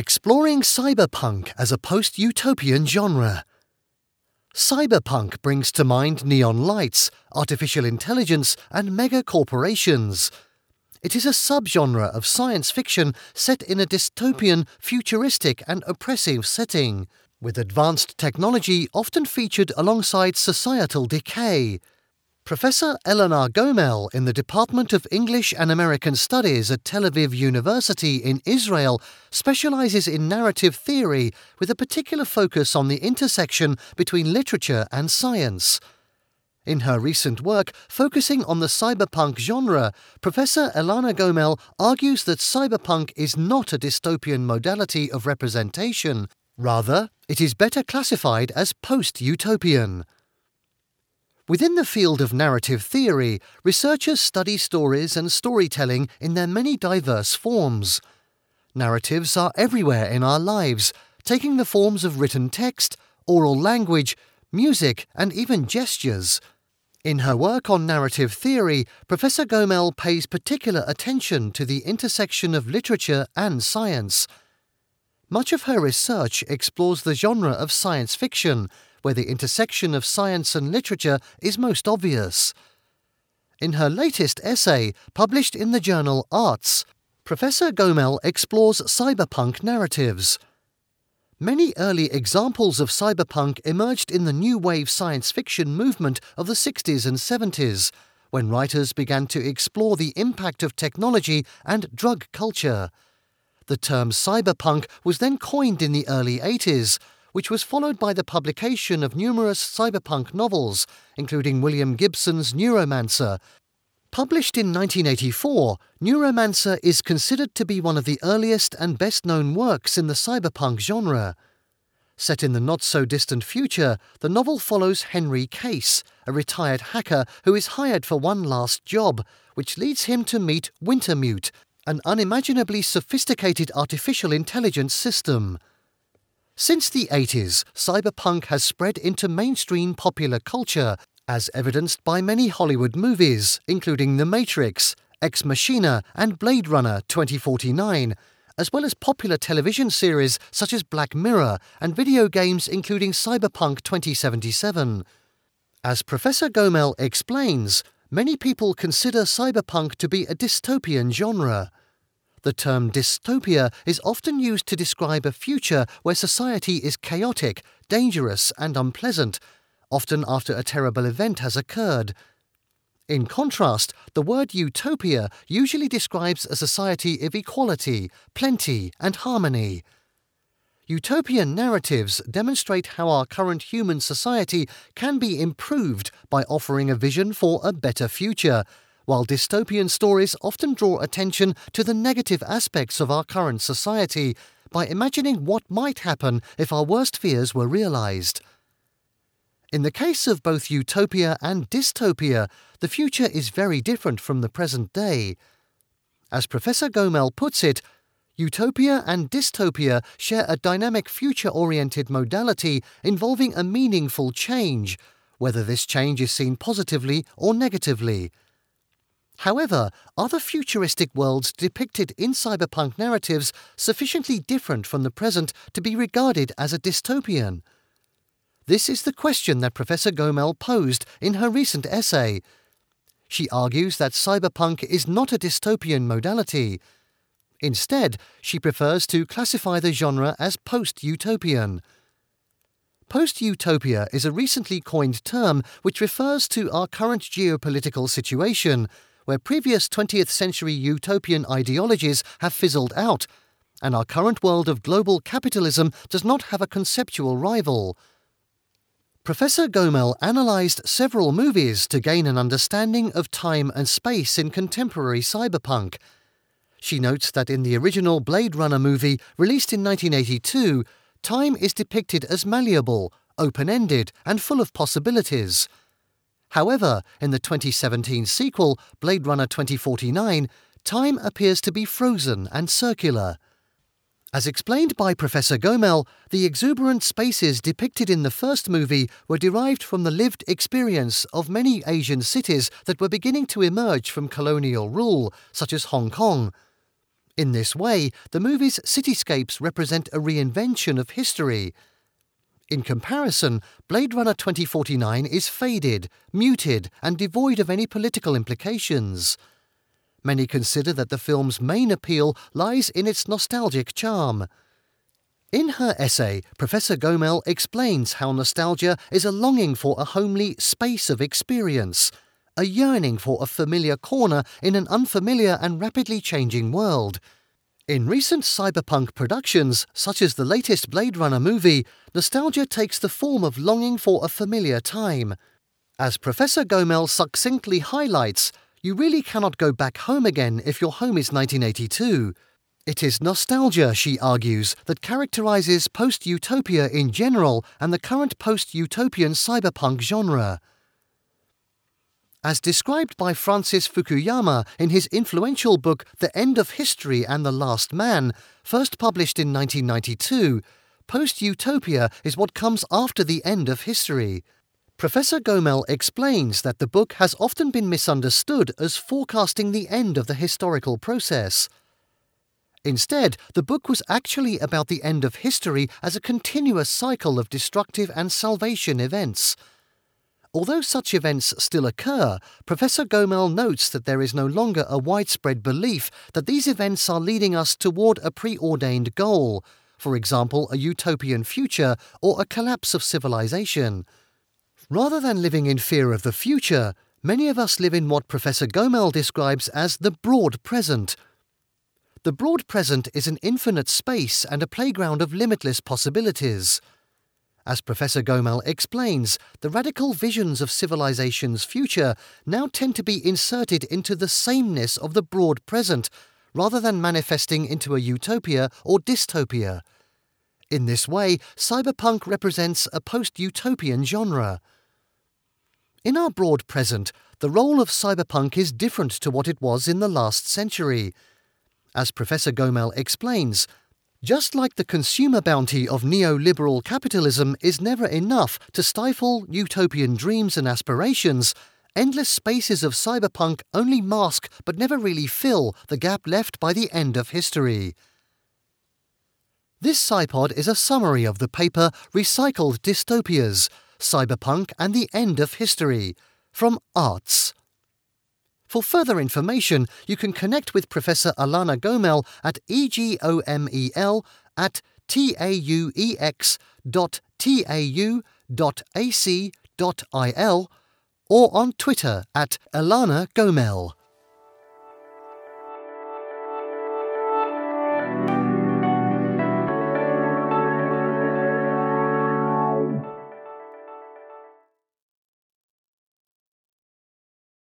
Exploring cyberpunk as a post utopian genre. Cyberpunk brings to mind neon lights, artificial intelligence, and mega corporations. It is a subgenre of science fiction set in a dystopian, futuristic, and oppressive setting, with advanced technology often featured alongside societal decay. Professor Elana Gomel in the Department of English and American Studies at Tel Aviv University in Israel specializes in narrative theory with a particular focus on the intersection between literature and science. In her recent work focusing on the cyberpunk genre, Professor Elana Gomel argues that cyberpunk is not a dystopian modality of representation. Rather, it is better classified as post utopian. Within the field of narrative theory, researchers study stories and storytelling in their many diverse forms. Narratives are everywhere in our lives, taking the forms of written text, oral language, music, and even gestures. In her work on narrative theory, Professor Gomel pays particular attention to the intersection of literature and science. Much of her research explores the genre of science fiction, where the intersection of science and literature is most obvious. In her latest essay, published in the journal Arts, Professor Gomel explores cyberpunk narratives. Many early examples of cyberpunk emerged in the new wave science fiction movement of the 60s and 70s, when writers began to explore the impact of technology and drug culture. The term cyberpunk was then coined in the early 80s, which was followed by the publication of numerous cyberpunk novels, including William Gibson's Neuromancer. Published in 1984, Neuromancer is considered to be one of the earliest and best known works in the cyberpunk genre. Set in the not so distant future, the novel follows Henry Case, a retired hacker who is hired for one last job, which leads him to meet Wintermute, an unimaginably sophisticated artificial intelligence system. Since the 80s, cyberpunk has spread into mainstream popular culture, as evidenced by many Hollywood movies, including The Matrix, Ex Machina, and Blade Runner 2049, as well as popular television series such as Black Mirror and video games including Cyberpunk 2077. As Professor Gomel explains, many people consider cyberpunk to be a dystopian genre. The term dystopia is often used to describe a future where society is chaotic, dangerous, and unpleasant, often after a terrible event has occurred. In contrast, the word utopia usually describes a society of equality, plenty, and harmony. Utopian narratives demonstrate how our current human society can be improved by offering a vision for a better future while dystopian stories often draw attention to the negative aspects of our current society by imagining what might happen if our worst fears were realized. In the case of both utopia and dystopia, the future is very different from the present day. As Professor Gomel puts it, utopia and dystopia share a dynamic future oriented modality involving a meaningful change, whether this change is seen positively or negatively. However, are the futuristic worlds depicted in cyberpunk narratives sufficiently different from the present to be regarded as a dystopian? This is the question that Professor Gomel posed in her recent essay. She argues that cyberpunk is not a dystopian modality. Instead, she prefers to classify the genre as post utopian. Post utopia is a recently coined term which refers to our current geopolitical situation where previous 20th century utopian ideologies have fizzled out, and our current world of global capitalism does not have a conceptual rival. Professor Gomel analysed several movies to gain an understanding of time and space in contemporary cyberpunk. She notes that in the original Blade Runner movie, released in 1982, time is depicted as malleable, open ended, and full of possibilities. However, in the 2017 sequel, Blade Runner 2049, time appears to be frozen and circular. As explained by Professor Gomel, the exuberant spaces depicted in the first movie were derived from the lived experience of many Asian cities that were beginning to emerge from colonial rule, such as Hong Kong. In this way, the movie's cityscapes represent a reinvention of history. In comparison, Blade Runner 2049 is faded, muted, and devoid of any political implications. Many consider that the film's main appeal lies in its nostalgic charm. In her essay, Professor Gomel explains how nostalgia is a longing for a homely space of experience, a yearning for a familiar corner in an unfamiliar and rapidly changing world. In recent cyberpunk productions, such as the latest Blade Runner movie, nostalgia takes the form of longing for a familiar time. As Professor Gomel succinctly highlights, you really cannot go back home again if your home is 1982. It is nostalgia, she argues, that characterizes post utopia in general and the current post utopian cyberpunk genre. As described by Francis Fukuyama in his influential book The End of History and the Last Man, first published in 1992, post utopia is what comes after the end of history. Professor Gomel explains that the book has often been misunderstood as forecasting the end of the historical process. Instead, the book was actually about the end of history as a continuous cycle of destructive and salvation events. Although such events still occur, Professor Gomel notes that there is no longer a widespread belief that these events are leading us toward a preordained goal, for example, a utopian future or a collapse of civilization. Rather than living in fear of the future, many of us live in what Professor Gomel describes as the broad present, the broad present is an infinite space and a playground of limitless possibilities. As Professor Gomel explains, the radical visions of civilization's future now tend to be inserted into the sameness of the broad present, rather than manifesting into a utopia or dystopia. In this way, cyberpunk represents a post utopian genre. In our broad present, the role of cyberpunk is different to what it was in the last century. As Professor Gomel explains, just like the consumer bounty of neoliberal capitalism is never enough to stifle utopian dreams and aspirations, endless spaces of cyberpunk only mask but never really fill the gap left by the end of history. This SciPod is a summary of the paper Recycled Dystopias Cyberpunk and the End of History from Arts. For further information, you can connect with Professor Elana Gomel at egomel at tauex.tau.ac.il or on Twitter at Elana Gomel.